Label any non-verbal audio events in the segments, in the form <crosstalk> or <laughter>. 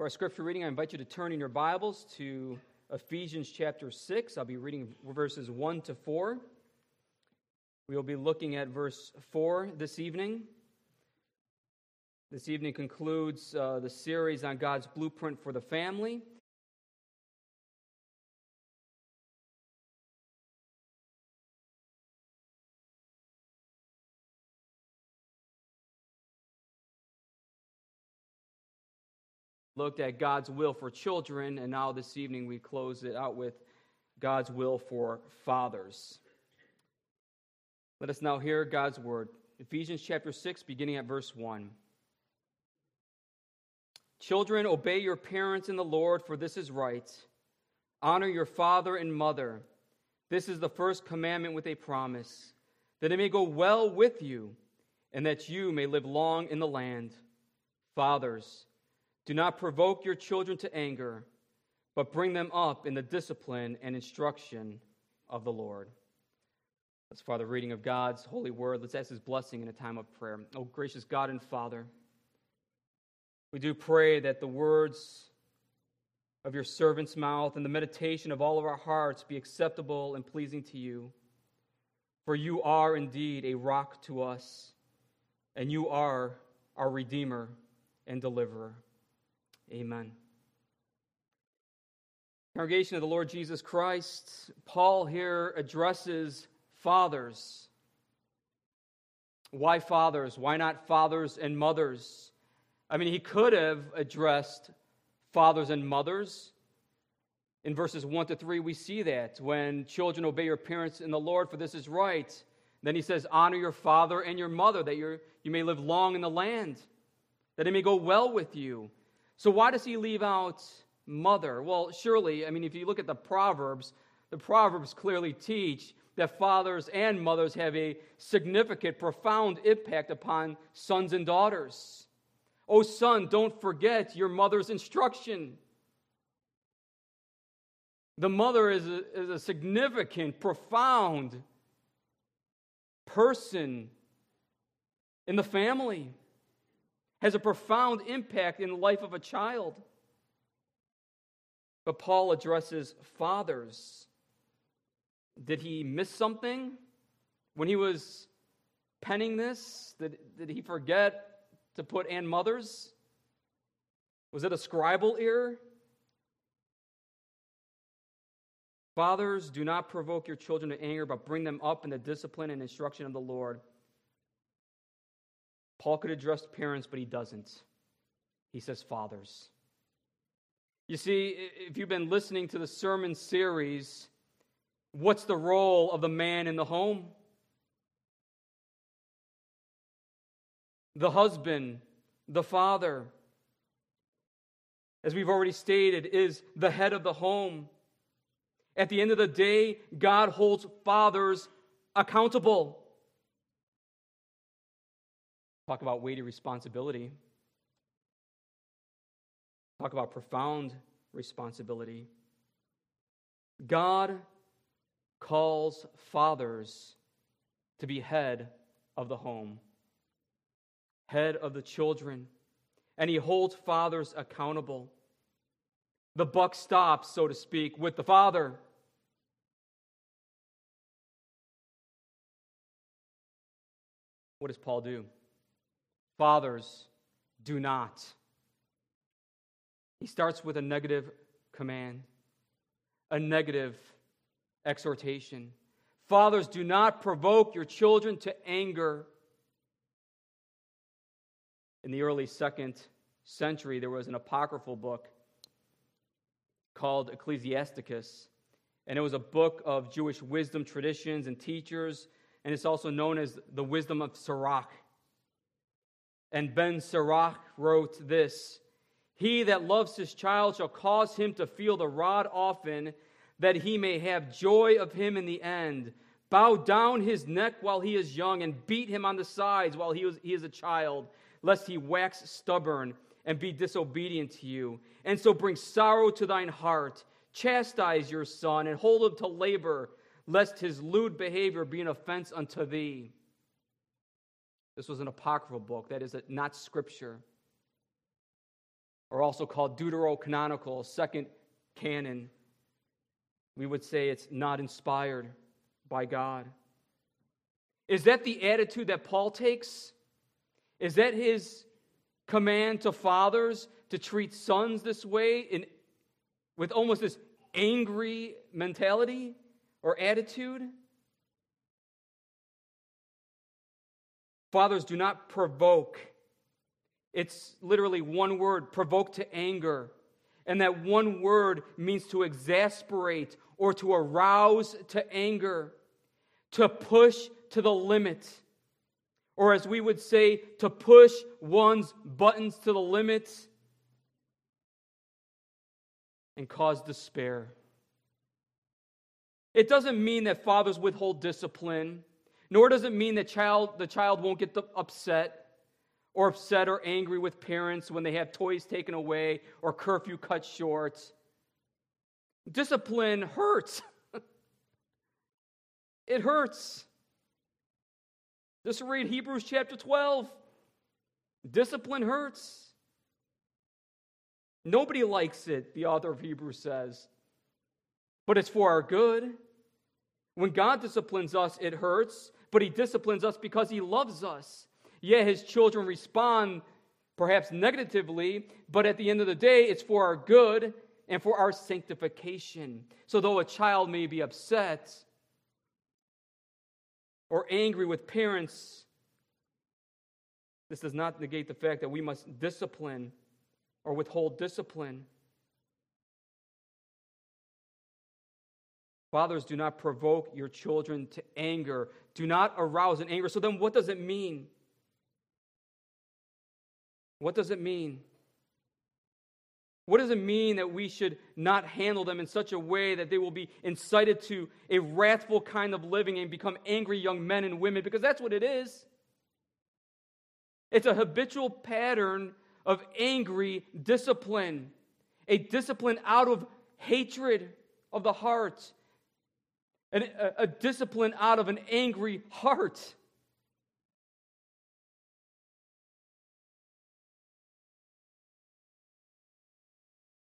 For our scripture reading, I invite you to turn in your Bibles to Ephesians chapter 6. I'll be reading verses 1 to 4. We will be looking at verse 4 this evening. This evening concludes uh, the series on God's blueprint for the family. Looked at God's will for children, and now this evening we close it out with God's will for fathers. Let us now hear God's word. Ephesians chapter 6, beginning at verse 1. Children, obey your parents in the Lord, for this is right. Honor your father and mother. This is the first commandment with a promise, that it may go well with you, and that you may live long in the land. Fathers, do not provoke your children to anger, but bring them up in the discipline and instruction of the Lord. Let's Father, reading of God's holy word. Let's ask his blessing in a time of prayer. Oh, gracious God and Father, we do pray that the words of your servant's mouth and the meditation of all of our hearts be acceptable and pleasing to you. For you are indeed a rock to us, and you are our Redeemer and Deliverer. Amen. Congregation of the Lord Jesus Christ, Paul here addresses fathers. Why fathers? Why not fathers and mothers? I mean, he could have addressed fathers and mothers. In verses 1 to 3, we see that when children obey your parents in the Lord, for this is right. Then he says, Honor your father and your mother, that you you may live long in the land, that it may go well with you. So, why does he leave out mother? Well, surely, I mean, if you look at the Proverbs, the Proverbs clearly teach that fathers and mothers have a significant, profound impact upon sons and daughters. Oh, son, don't forget your mother's instruction. The mother is a, is a significant, profound person in the family has a profound impact in the life of a child. But Paul addresses fathers. Did he miss something when he was penning this? Did, did he forget to put and mothers? Was it a scribal error? Fathers, do not provoke your children to anger, but bring them up in the discipline and instruction of the Lord. Paul could address parents, but he doesn't. He says fathers. You see, if you've been listening to the sermon series, what's the role of the man in the home? The husband, the father, as we've already stated, is the head of the home. At the end of the day, God holds fathers accountable. Talk about weighty responsibility. Talk about profound responsibility. God calls fathers to be head of the home, head of the children, and he holds fathers accountable. The buck stops, so to speak, with the father. What does Paul do? Fathers, do not. He starts with a negative command, a negative exhortation. Fathers, do not provoke your children to anger. In the early second century, there was an apocryphal book called Ecclesiasticus. And it was a book of Jewish wisdom traditions and teachers. And it's also known as the wisdom of Sirach. And Ben Sirach wrote this He that loves his child shall cause him to feel the rod often, that he may have joy of him in the end. Bow down his neck while he is young, and beat him on the sides while he, was, he is a child, lest he wax stubborn and be disobedient to you. And so bring sorrow to thine heart. Chastise your son, and hold him to labor, lest his lewd behavior be an offense unto thee. This was an apocryphal book, that is, not scripture. or also called deuterocanonical, second canon. We would say it's not inspired by God. Is that the attitude that Paul takes? Is that his command to fathers to treat sons this way in, with almost this angry mentality or attitude? Fathers, do not provoke. It's literally one word provoke to anger. And that one word means to exasperate or to arouse to anger, to push to the limit. Or as we would say, to push one's buttons to the limit and cause despair. It doesn't mean that fathers withhold discipline, nor does it mean that child, the child won't get upset or upset or angry with parents when they have toys taken away or curfew cut short. Discipline hurts. <laughs> it hurts. Just read Hebrews chapter 12. Discipline hurts. Nobody likes it, the author of Hebrews says, but it's for our good. When God disciplines us, it hurts, but He disciplines us because He loves us. Yeah, His children respond perhaps negatively, but at the end of the day, it's for our good and for our sanctification. So, though a child may be upset, or angry with parents, this does not negate the fact that we must discipline or withhold discipline. Fathers, do not provoke your children to anger. Do not arouse in anger. So then, what does it mean? What does it mean? What does it mean that we should not handle them in such a way that they will be incited to a wrathful kind of living and become angry young men and women? Because that's what it is. It's a habitual pattern of angry discipline, a discipline out of hatred of the heart, a, a discipline out of an angry heart.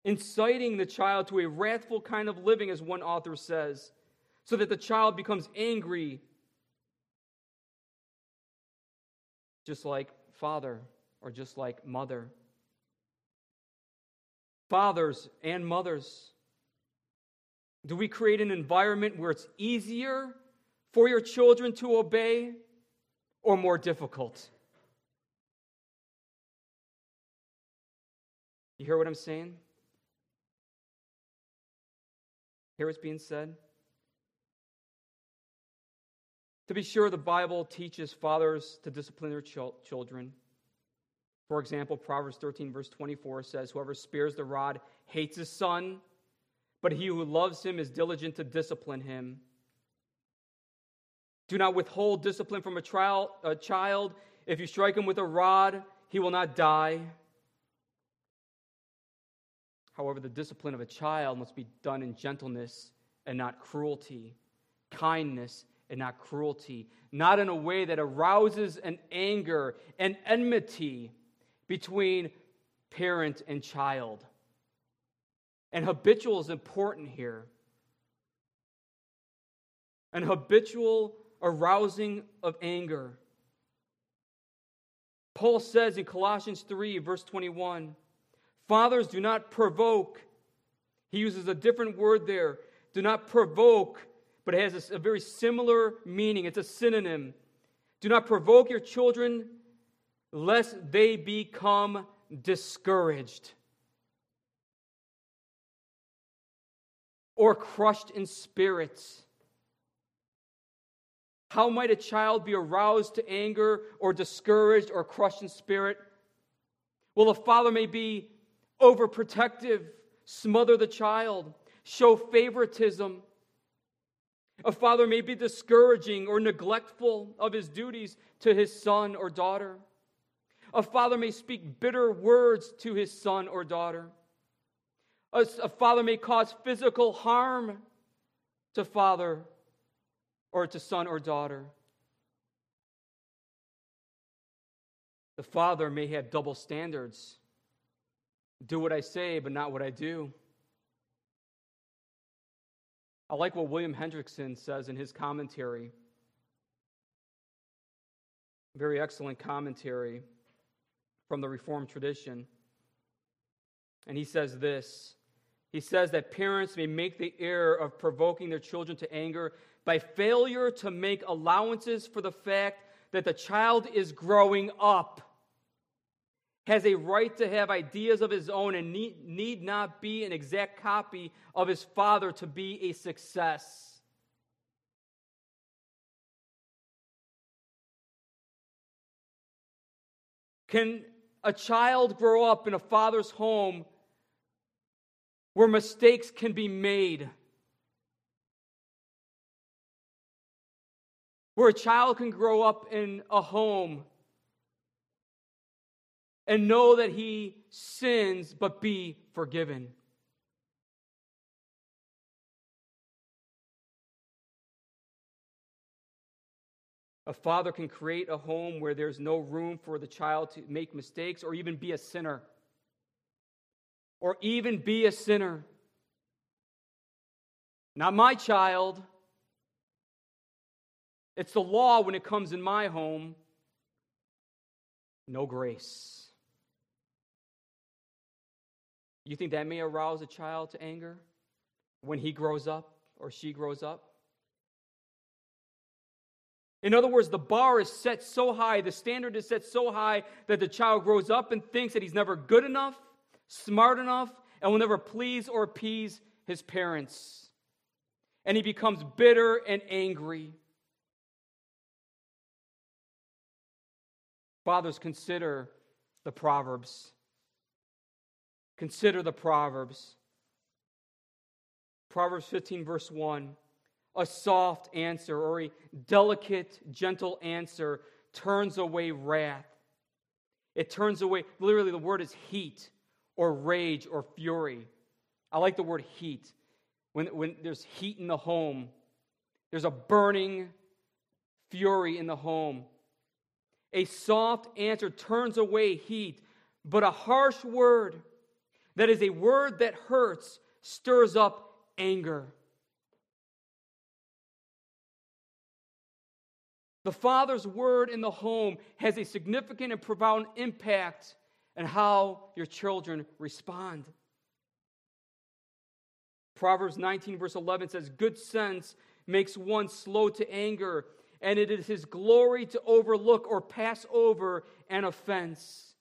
inciting the child to a wrathful kind of living, as one author says, so that the child becomes angry, just like father or just like mother. Fathers and mothers, do we create an environment where it's easier for your children to obey or more difficult? You hear what I'm saying? Hear what's being said? To be sure, the Bible teaches fathers to discipline their ch- children. For example, Proverbs 13, verse 24 says, Whoever spares the rod hates his son, but he who loves him is diligent to discipline him. Do not withhold discipline from a, trial, a child. If you strike him with a rod, he will not die. However, the discipline of a child must be done in gentleness and not cruelty, kindness and not cruelty, not in a way that arouses an anger and enmity between parent and child. And habitual is important here. An habitual arousing of anger. Paul says in Colossians 3, verse 21, Fathers, do not provoke. He uses a different word there. Do not provoke, but it has a, a very similar meaning. It's a synonym. Do not provoke your children lest they become discouraged or crushed in spirits. How might a child be aroused to anger or discouraged or crushed in spirit? Well, a father may be overprotective, smother the child, show favoritism. A father may be discouraging or neglectful of his duties to his son or daughter. A father may speak bitter words to his son or daughter. A, a father may cause physical harm to father or to son or daughter. The father may have double standards do what I say, but not what I do. I like what William Hendriksen says in his commentary. Very excellent commentary from the Reformed tradition. And he says this He says that parents may make the error of provoking their children to anger by failure to make allowances for the fact that the child is growing up, has a right to have ideas of his own, and need, need not be an exact copy of his father to be a success. Can a child grow up in a father's home where mistakes can be made? Where a child can grow up in a home and know that he sins but be forgiven. A father can create a home where there's no room for the child to make mistakes or even be a sinner. Or even be a sinner. Not my child. It's the law when it comes in my home. No grace. You think that may arouse a child to anger when he grows up or she grows up? In other words, the bar is set so high, the standard is set so high that the child grows up and thinks that he's never good enough, smart enough, and will never please or appease his parents. And he becomes bitter and angry. Fathers, consider the Proverbs. Consider the Proverbs. Proverbs 15, verse 1 a soft answer or a delicate, gentle answer turns away wrath. It turns away, literally, the word is heat or rage or fury. I like the word heat. When, when there's heat in the home, there's a burning fury in the home. A soft answer turns away heat, but a harsh word, that is a word that hurts, stirs up anger. The father's word in the home has a significant and profound impact on how your children respond. Proverbs 19, verse 11 says, Good sense makes one slow to anger, and it is his glory to overlook or pass over an offense.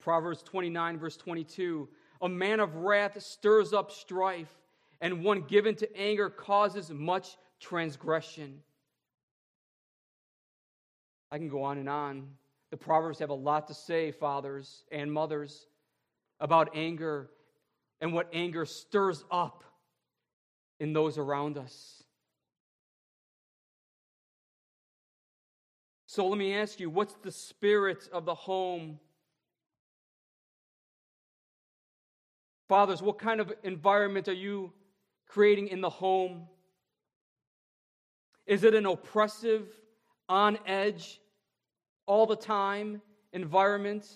Proverbs 29, verse 22 A man of wrath stirs up strife, and one given to anger causes much transgression. I can go on and on. The Proverbs have a lot to say, fathers and mothers, about anger and what anger stirs up in those around us. So let me ask you what's the spirit of the home? Fathers, what kind of environment are you creating in the home? Is it an oppressive, on edge, all the time environment?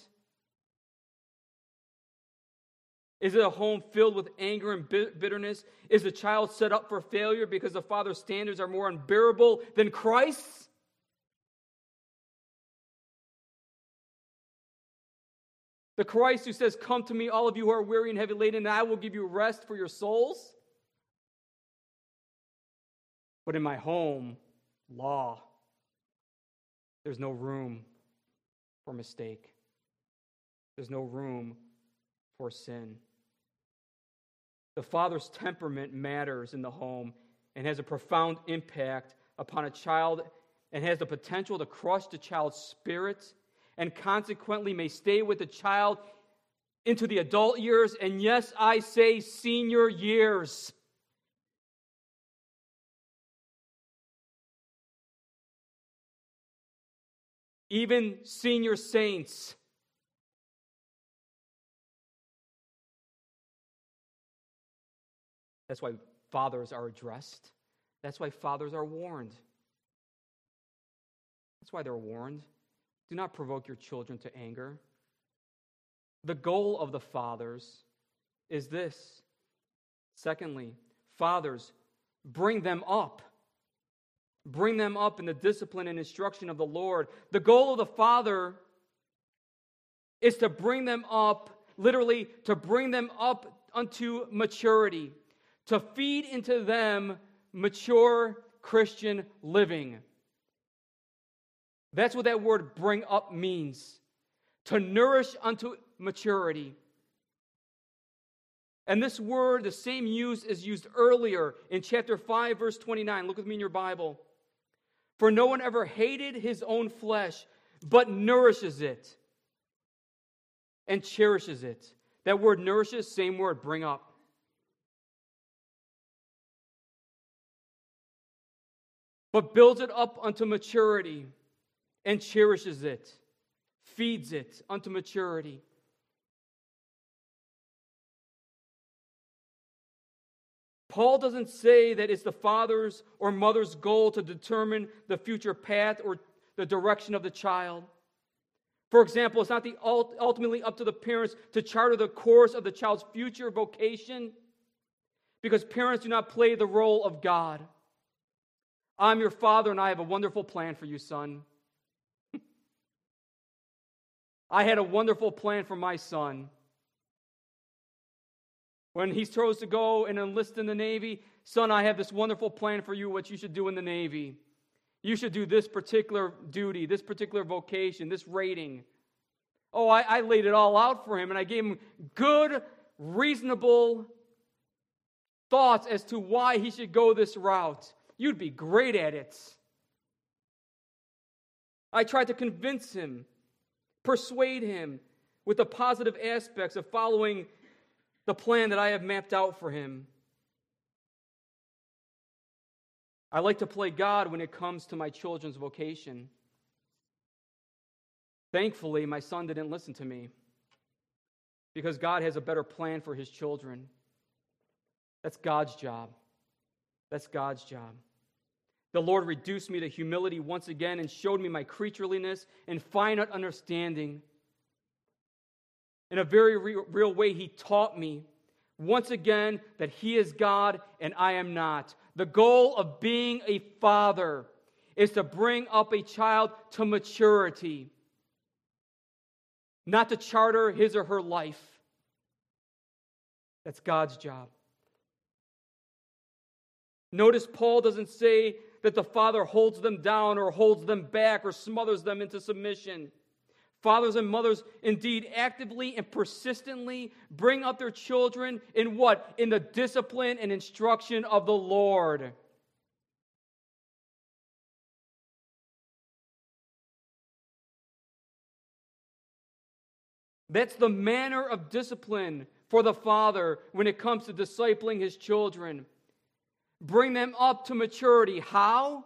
Is it a home filled with anger and bitterness? Is the child set up for failure because the father's standards are more unbearable than Christ's? The Christ who says, Come to me, all of you who are weary and heavy laden, and I will give you rest for your souls? But in my home, law, there's no room for mistake. There's no room for sin. The father's temperament matters in the home and has a profound impact upon a child and has the potential to crush the child's spirit and consequently may stay with the child into the adult years and, yes, I say senior years. Even senior saints. That's why fathers are addressed. That's why fathers are warned. That's why they're warned. Do not provoke your children to anger. The goal of the fathers is this. Secondly, fathers, bring them up. Bring them up in the discipline and instruction of the Lord. The goal of the father is to bring them up, literally, to bring them up unto maturity, to feed into them mature Christian living. That's what that word bring up means to nourish unto maturity. And this word, the same use, is used earlier in chapter 5, verse 29. Look with me in your Bible. For no one ever hated his own flesh, but nourishes it and cherishes it. That word nourishes, same word, bring up. But builds it up unto maturity and cherishes it, feeds it unto maturity. Paul doesn't say that it's the father's or mother's goal to determine the future path or the direction of the child. For example, it's not the ultimately up to the parents to charter the course of the child's future vocation because parents do not play the role of God. I'm your father and I have a wonderful plan for you, son. <laughs> I had a wonderful plan for my son. When he chose to go and enlist in the Navy, son, I have this wonderful plan for you, what you should do in the Navy. You should do this particular duty, this particular vocation, this rating. Oh, I, I laid it all out for him, and I gave him good, reasonable thoughts as to why he should go this route. You'd be great at it. I tried to convince him, persuade him with the positive aspects of following the plan that I have mapped out for him. I like to play God when it comes to my children's vocation. Thankfully, my son didn't listen to me because God has a better plan for his children. That's God's job. That's God's job. The Lord reduced me to humility once again and showed me my creatureliness and finite understanding. In a very real way, he taught me once again that he is God and I am not. The goal of being a father is to bring up a child to maturity, not to charter his or her life. That's God's job. Notice Paul doesn't say that the father holds them down or holds them back or smothers them into submission. Fathers and mothers indeed actively and persistently bring up their children in what? In the discipline and instruction of the Lord. That's the manner of discipline for the father when it comes to discipling his children. Bring them up to maturity. How?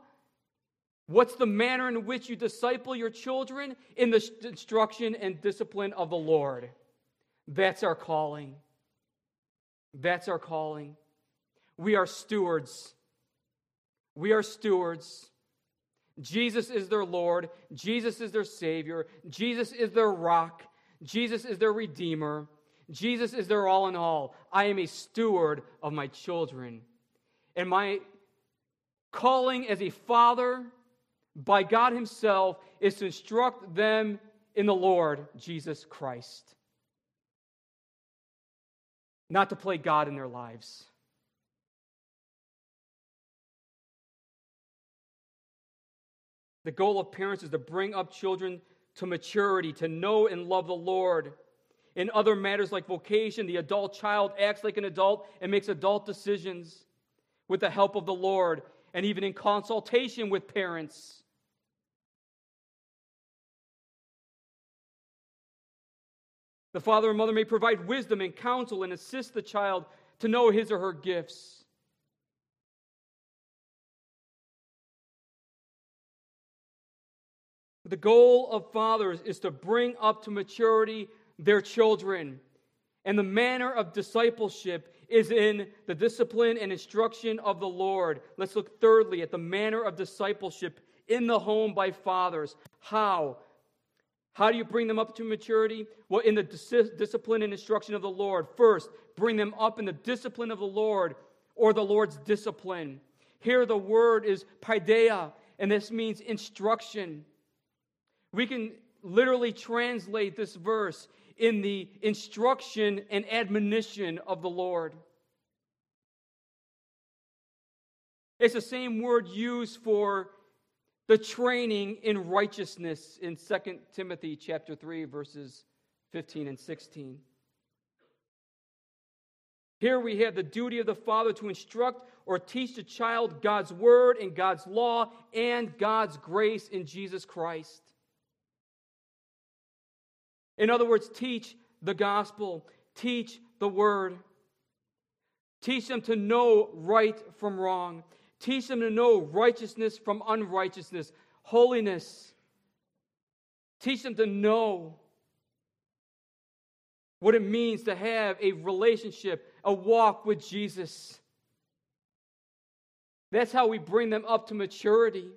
What's the manner in which you disciple your children? In the instruction and discipline of the Lord. That's our calling. That's our calling. We are stewards. We are stewards. Jesus is their Lord. Jesus is their Savior. Jesus is their rock. Jesus is their Redeemer. Jesus is their all in all. I am a steward of my children. And my calling as a father by God Himself is to instruct them in the Lord Jesus Christ, not to play God in their lives. The goal of parents is to bring up children to maturity, to know and love the Lord. In other matters like vocation, the adult child acts like an adult and makes adult decisions with the help of the Lord and even in consultation with parents. The father and mother may provide wisdom and counsel and assist the child to know his or her gifts. The goal of fathers is to bring up to maturity their children. And the manner of discipleship is in the discipline and instruction of the Lord. Let's look thirdly at the manner of discipleship in the home by fathers. How? How do you bring them up to maturity? Well, in the dis- discipline and instruction of the Lord. First, bring them up in the discipline of the Lord or the Lord's discipline. Here, the word is paideia, and this means instruction. We can literally translate this verse in the instruction and admonition of the Lord. It's the same word used for the training in righteousness in 2 Timothy chapter 3 verses 15 and 16. Here we have the duty of the father to instruct or teach the child God's word and God's law and God's grace in Jesus Christ. In other words, teach the gospel, teach the word. Teach them to know right from wrong. Teach them to know righteousness from unrighteousness, holiness. Teach them to know what it means to have a relationship, a walk with Jesus. That's how we bring them up to maturity,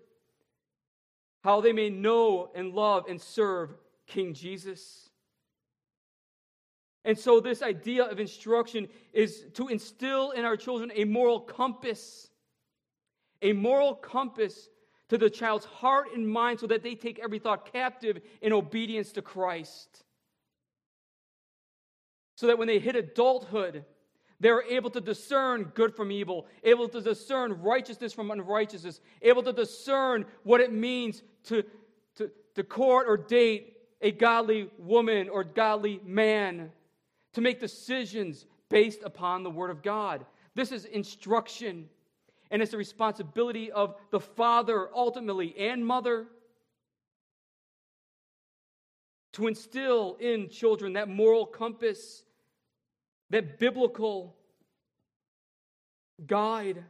how they may know and love and serve King Jesus. And so, this idea of instruction is to instill in our children a moral compass, a moral compass to the child's heart and mind so that they take every thought captive in obedience to Christ. So that when they hit adulthood, they're able to discern good from evil, able to discern righteousness from unrighteousness, able to discern what it means to, to, to court or date a godly woman or godly man to make decisions based upon the Word of God. This is instruction, and it's the responsibility of the father ultimately and mother to instill in children that moral compass, that biblical guide.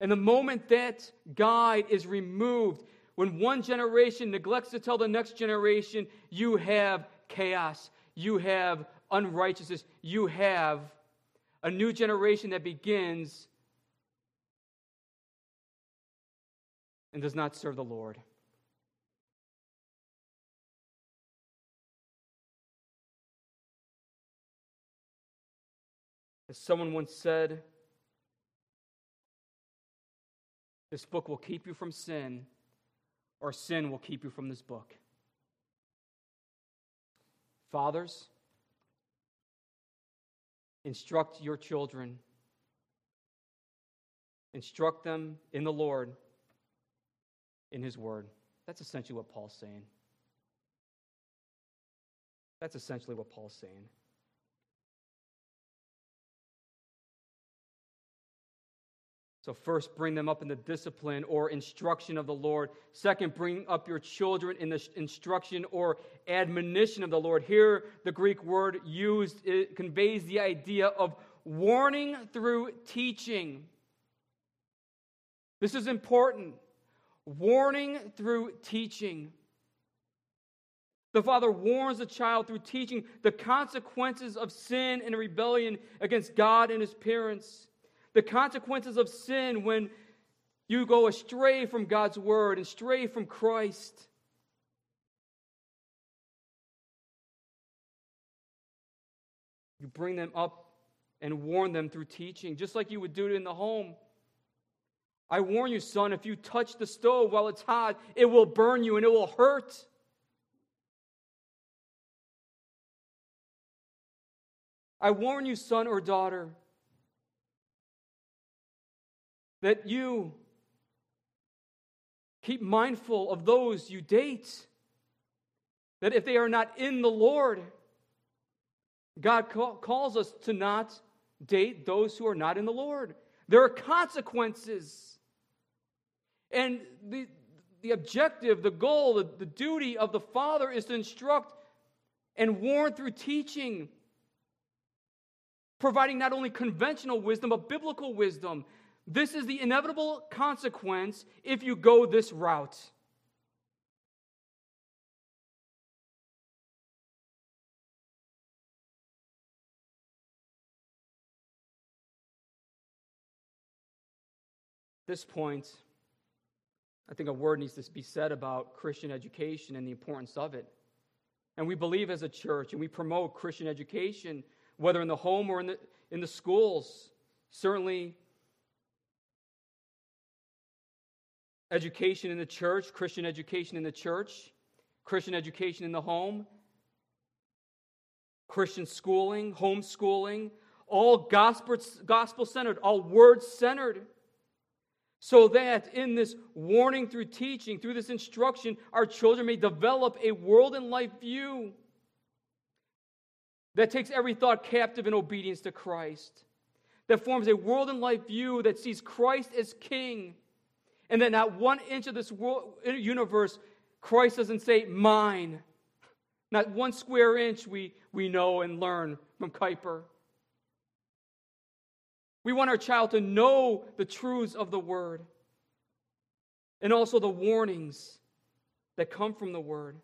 And the moment that guide is removed, when one generation neglects to tell the next generation, you have chaos, you have unrighteousness, you have a new generation that begins and does not serve the Lord. As someone once said, this book will keep you from sin or sin will keep you from this book. Fathers, instruct your children. Instruct them in the Lord, in His Word. That's essentially what Paul's saying. That's essentially what Paul's saying. So, first, bring them up in the discipline or instruction of the Lord. Second, bring up your children in the instruction or admonition of the Lord. Here, the Greek word used conveys the idea of warning through teaching. This is important. Warning through teaching. The father warns the child through teaching the consequences of sin and rebellion against God and his parents the consequences of sin when you go astray from God's word and stray from Christ. You bring them up and warn them through teaching, just like you would do it in the home. I warn you, son, if you touch the stove while it's hot, it will burn you and it will hurt. I warn you, son or daughter, that you keep mindful of those you date. That if they are not in the Lord, God call, calls us to not date those who are not in the Lord. There are consequences. And the, the objective, the goal, the, the duty of the Father is to instruct and warn through teaching, providing not only conventional wisdom, but biblical wisdom this is the inevitable consequence if you go this route. this point, I think a word needs to be said about Christian education and the importance of it. And we believe as a church, and we promote Christian education, whether in the home or in the, in the schools. Certainly, education in the church, Christian education in the church, Christian education in the home, Christian schooling, homeschooling, all gospel centered, all word centered. So that in this warning through teaching, through this instruction, our children may develop a world and life view that takes every thought captive in obedience to Christ, that forms a world and life view that sees Christ as King, and that not one inch of this world, uh, universe, Christ doesn't say, mine. Not one square inch we, we know and learn from Kuyper. We want our child to know the truths of the Word and also the warnings that come from the Word.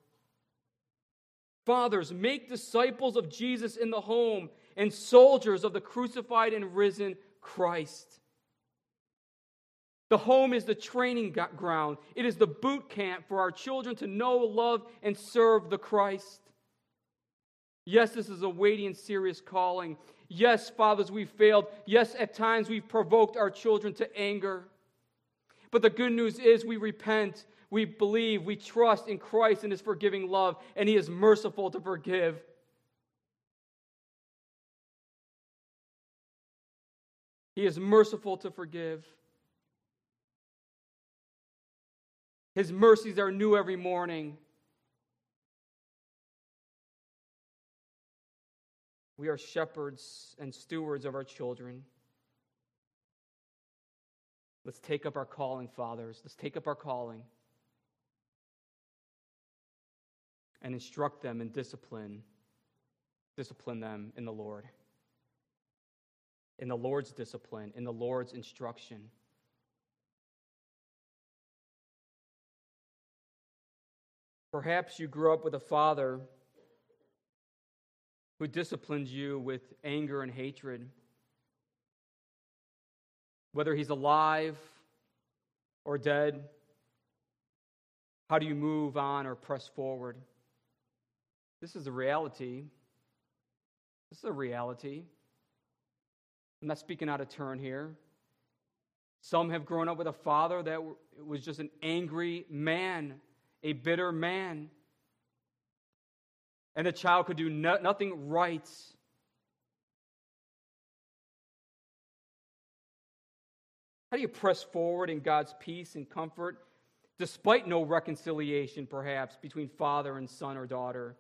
Fathers, make disciples of Jesus in the home and soldiers of the crucified and risen Christ. The home is the training ground. It is the boot camp for our children to know, love, and serve the Christ. Yes, this is a weighty and serious calling. Yes, fathers, we've failed. Yes, at times we've provoked our children to anger. But the good news is we repent, we believe, we trust in Christ and his forgiving love, and he is merciful to forgive. He is merciful to forgive. His mercies are new every morning. We are shepherds and stewards of our children. Let's take up our calling, fathers. Let's take up our calling and instruct them and discipline. Discipline them in the Lord. In the Lord's discipline, in the Lord's instruction. Perhaps you grew up with a father who disciplines you with anger and hatred. Whether he's alive or dead, how do you move on or press forward? This is a reality. This is a reality. I'm not speaking out of turn here. Some have grown up with a father that was just an angry man a bitter man. And the child could do no, nothing right. How do you press forward in God's peace and comfort despite no reconciliation, perhaps, between father and son or daughter?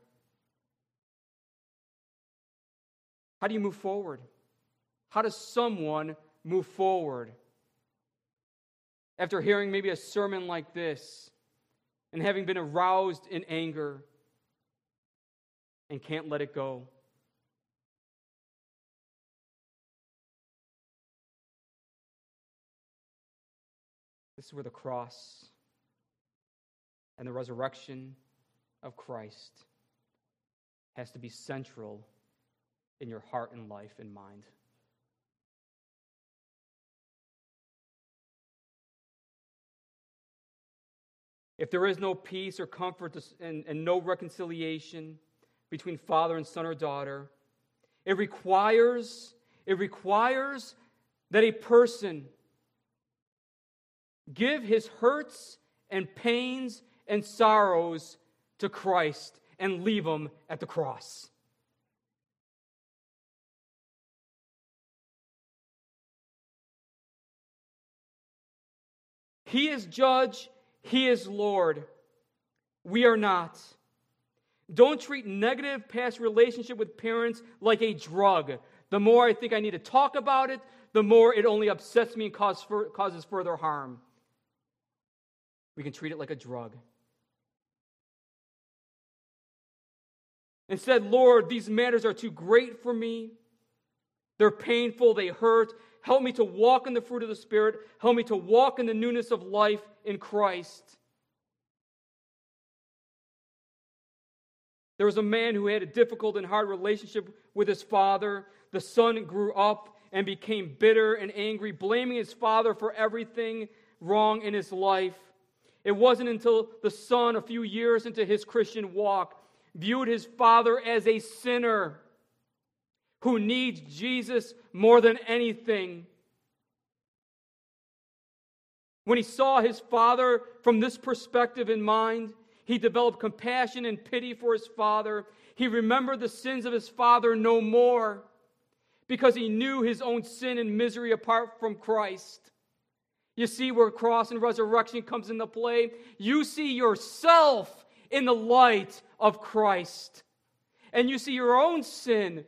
How do you move forward? How does someone move forward? After hearing maybe a sermon like this, and having been aroused in anger and can't let it go. This is where the cross and the resurrection of Christ has to be central in your heart and life and mind. If there is no peace or comfort and, and no reconciliation between father and son or daughter, it requires, it requires that a person give his hurts and pains and sorrows to Christ and leave them at the cross. He is judge he is Lord. We are not. Don't treat negative past relationship with parents like a drug. The more I think I need to talk about it, the more it only upsets me and causes further harm. We can treat it like a drug. Instead, Lord, these matters are too great for me. They're painful, they hurt. Help me to walk in the fruit of the Spirit. Help me to walk in the newness of life in Christ. There was a man who had a difficult and hard relationship with his father. The son grew up and became bitter and angry, blaming his father for everything wrong in his life. It wasn't until the son, a few years into his Christian walk, viewed his father as a sinner who needs Jesus more than anything. When he saw his father from this perspective in mind, he developed compassion and pity for his father. He remembered the sins of his father no more because he knew his own sin and misery apart from Christ. You see where cross and resurrection comes into play? You see yourself in the light of Christ. And you see your own sin,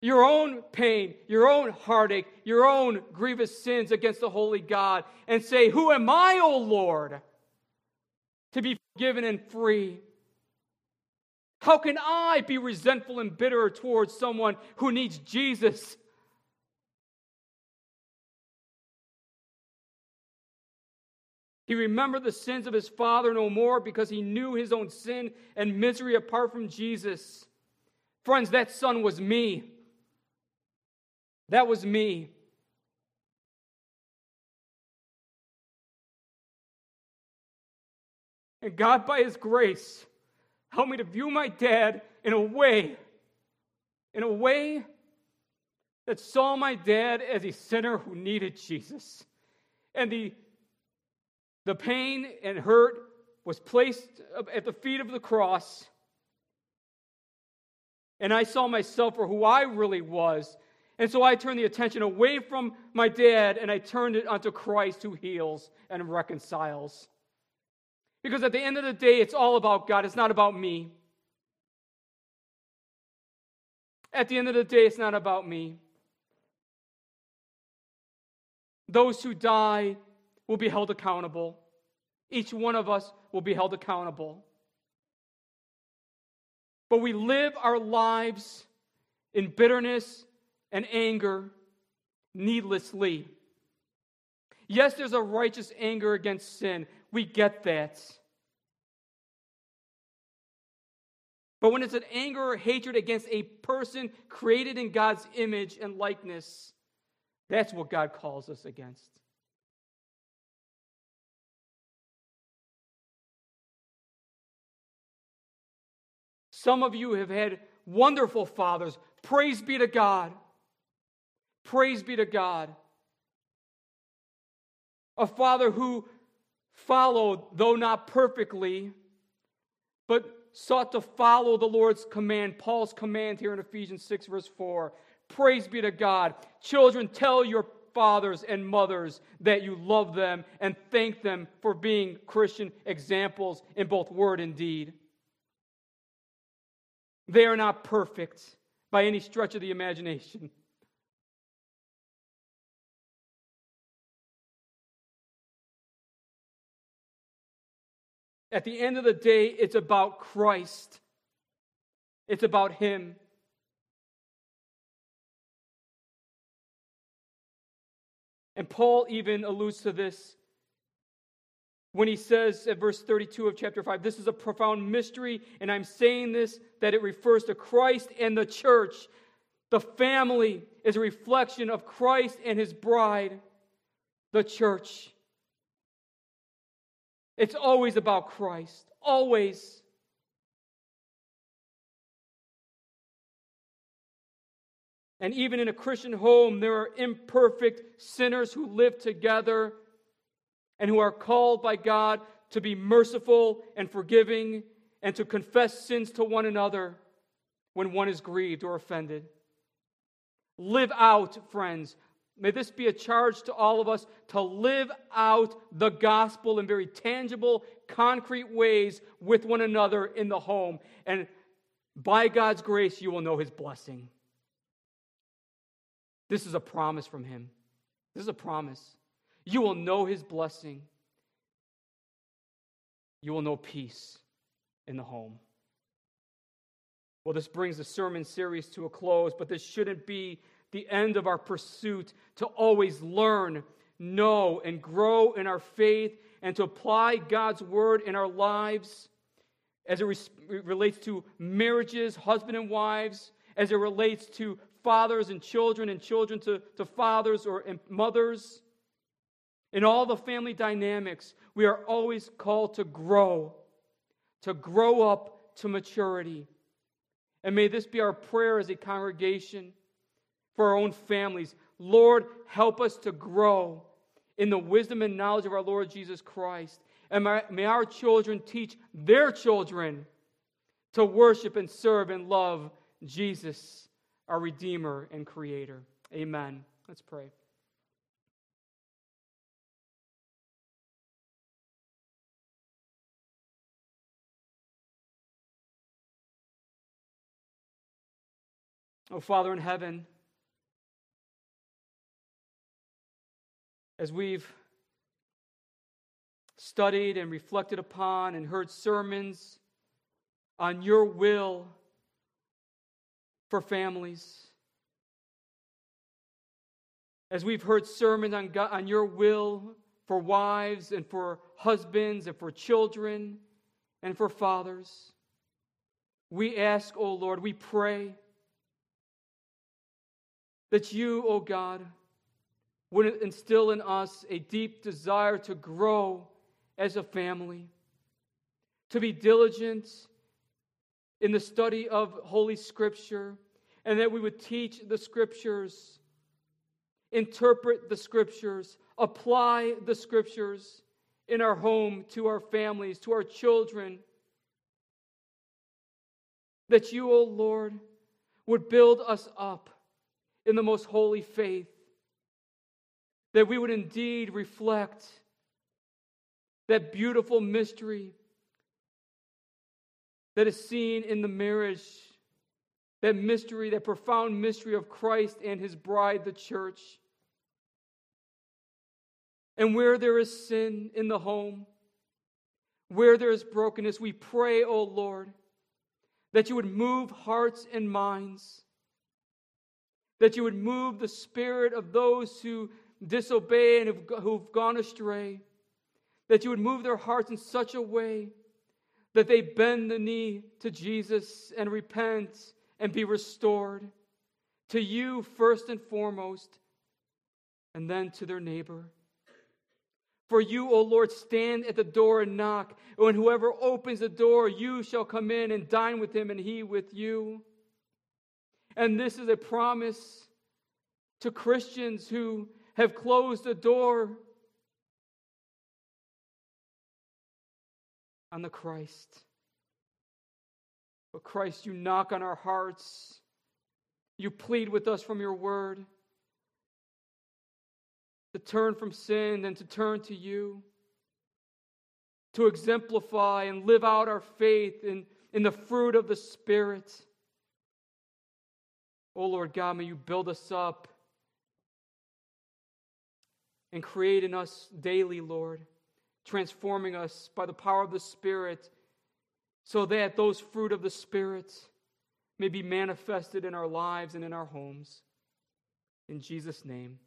your own pain, your own heartache, your own grievous sins against the holy God, and say, Who am I, O Lord, to be forgiven and free? How can I be resentful and bitter towards someone who needs Jesus? He remembered the sins of his father no more because he knew his own sin and misery apart from Jesus. Friends, that son was me. That was me. And God, by His grace, helped me to view my dad in a way, in a way that saw my dad as a sinner who needed Jesus. And the the pain and hurt was placed at the feet of the cross. And I saw myself for who I really was. And so I turned the attention away from my dad and I turned it onto Christ who heals and reconciles. Because at the end of the day, it's all about God, it's not about me. At the end of the day, it's not about me. Those who die will be held accountable. Each one of us will be held accountable. But we live our lives in bitterness and anger needlessly. Yes, there's a righteous anger against sin. We get that. But when it's an anger or hatred against a person created in God's image and likeness, that's what God calls us against. Some of you have had wonderful fathers. Praise be to God. Praise be to God. A father who followed, though not perfectly, but sought to follow the Lord's command, Paul's command here in Ephesians 6, verse 4. Praise be to God. Children, tell your fathers and mothers that you love them and thank them for being Christian examples in both word and deed. They are not perfect by any stretch of the imagination. At the end of the day, it's about Christ. It's about Him. And Paul even alludes to this when he says at verse 32 of chapter 5, this is a profound mystery, and I'm saying this that it refers to Christ and the church. The family is a reflection of Christ and his bride, the church. It's always about Christ, always. And even in a Christian home, there are imperfect sinners who live together and who are called by God to be merciful and forgiving and to confess sins to one another when one is grieved or offended. Live out, friends. May this be a charge to all of us to live out the gospel in very tangible, concrete ways with one another in the home. And by God's grace, you will know his blessing. This is a promise from him. This is a promise. You will know his blessing. You will know peace in the home. Well, this brings the sermon series to a close, but this shouldn't be the end of our pursuit to always learn, know, and grow in our faith and to apply God's word in our lives as it re- relates to marriages, husband and wives, as it relates to fathers and children and children to, to fathers or mothers In all the family dynamics, we are always called to grow, to grow up to maturity. And may this be our prayer as a congregation for our own families. Lord, help us to grow in the wisdom and knowledge of our Lord Jesus Christ. And may our children teach their children to worship and serve and love Jesus, our Redeemer and Creator. Amen. Let's pray. Oh, Father in heaven, as we've studied and reflected upon and heard sermons on your will for families, as we've heard sermons on, God, on your will for wives and for husbands and for children and for fathers, we ask, O oh Lord, we pray that you, O oh God, would instill in us a deep desire to grow as a family, to be diligent in the study of Holy Scripture, and that we would teach the Scriptures, interpret the Scriptures, apply the Scriptures in our home, to our families, to our children. That you, O oh Lord, would build us up in the most holy faith, that we would indeed reflect that beautiful mystery that is seen in the marriage, that mystery, that profound mystery of Christ and his bride, the church. And where there is sin in the home, where there is brokenness, we pray, O oh Lord, that you would move hearts and minds that you would move the spirit of those who disobey and who've gone astray, that you would move their hearts in such a way that they bend the knee to Jesus and repent and be restored to you first and foremost, and then to their neighbor. For you, O Lord, stand at the door and knock, and whoever opens the door, you shall come in and dine with him, and he with you. And this is a promise to Christians who have closed the door on the Christ. But Christ, you knock on our hearts. You plead with us from your word to turn from sin and to turn to you, to exemplify and live out our faith in, in the fruit of the Spirit. Oh Lord God, may you build us up and create in us daily, Lord, transforming us by the power of the Spirit so that those fruit of the Spirit may be manifested in our lives and in our homes. In Jesus' name.